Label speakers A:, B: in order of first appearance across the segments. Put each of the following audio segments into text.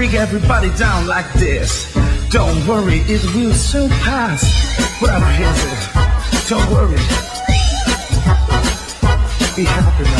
A: Break everybody down like this. Don't worry, it will soon pass. Whatever it, don't worry. Be happy now.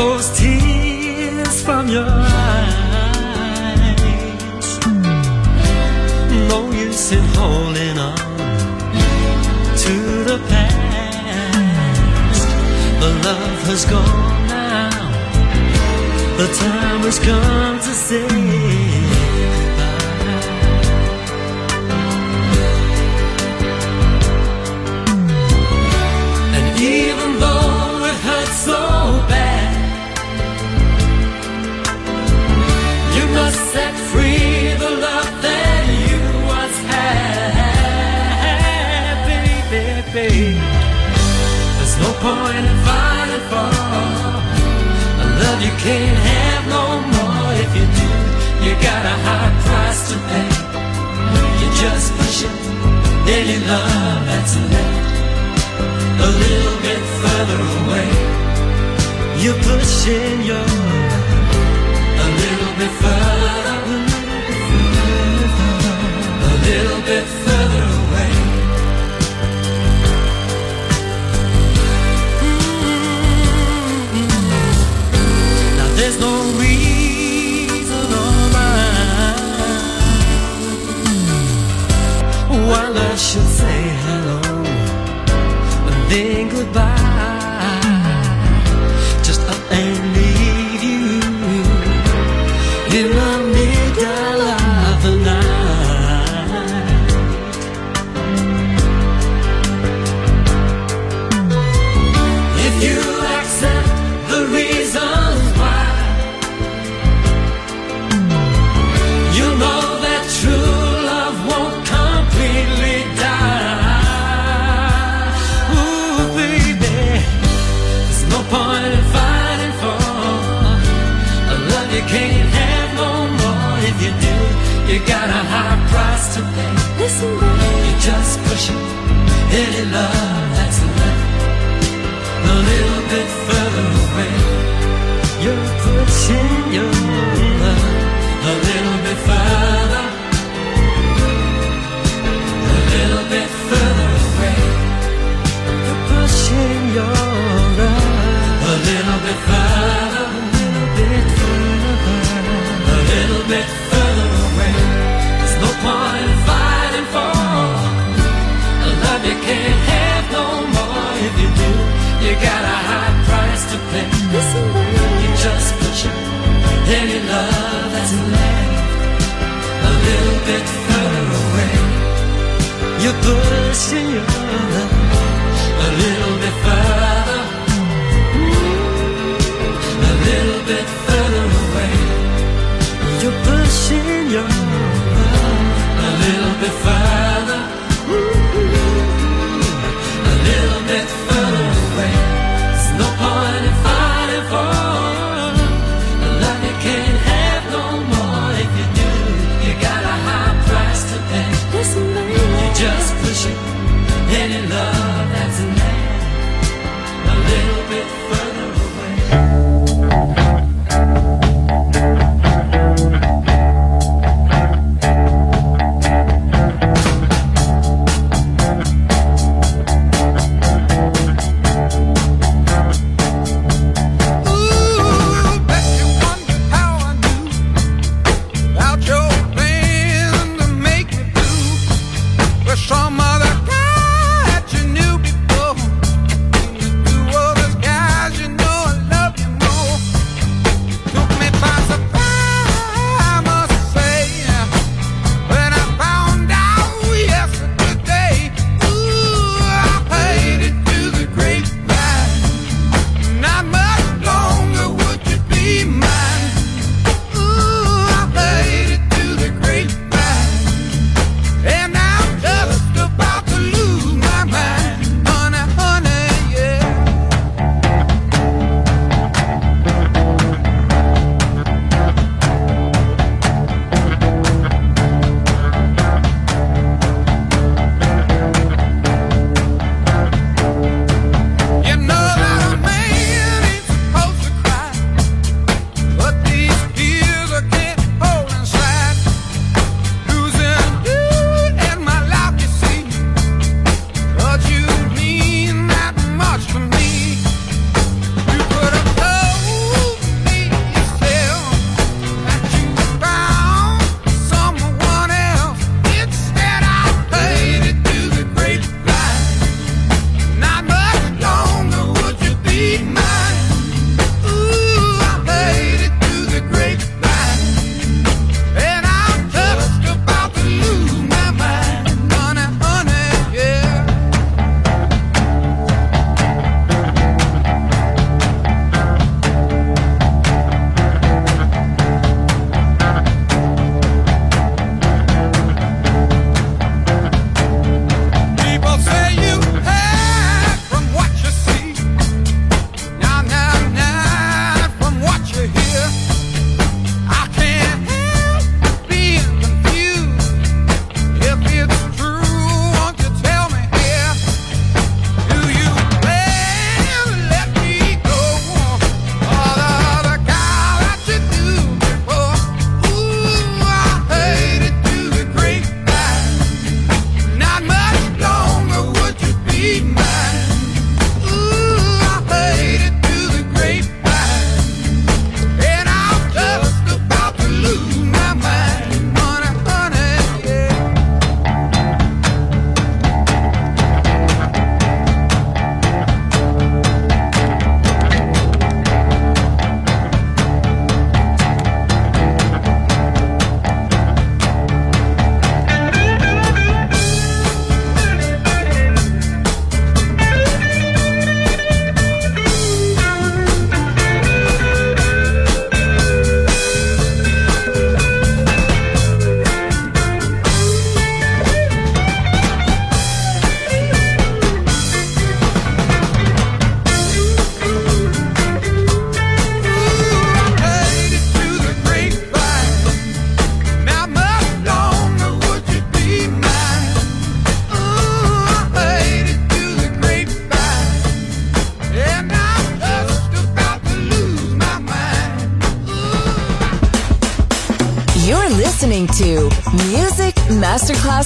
B: those tears from your eyes. No use in holding on to the past. The love has gone now. The time has come to say goodbye. And even though it hurts so bad. point in fighting for. A love you can't have no more. If you do, you got a high price to pay. You just push it, any love that's left a little bit further away. You're pushing your should say hello and then goodbye.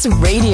C: Radio,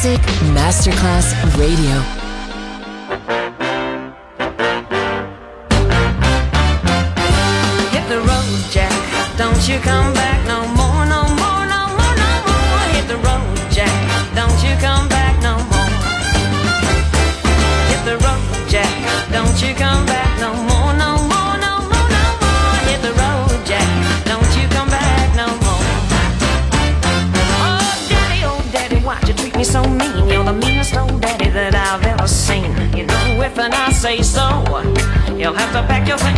C: Music Masterclass Radio.
D: You come your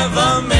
E: never made.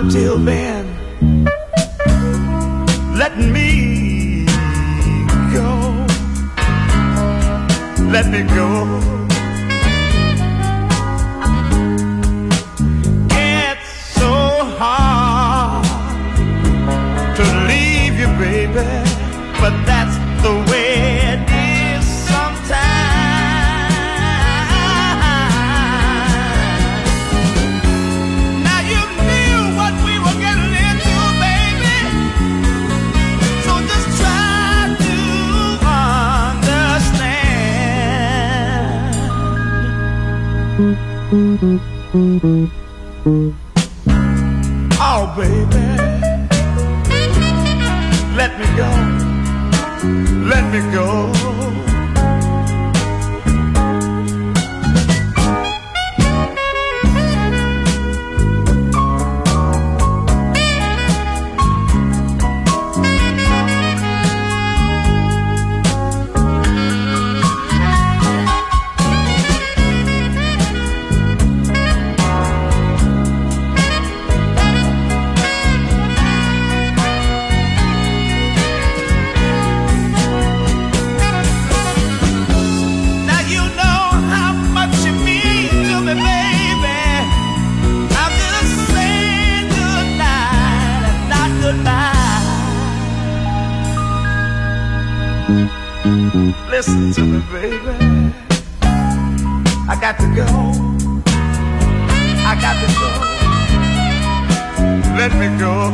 F: until then, let me go. Let me go. Listen to me, baby. I got to go. I got to go. Let me go.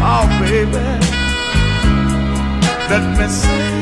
F: Oh, baby. Let me
G: see.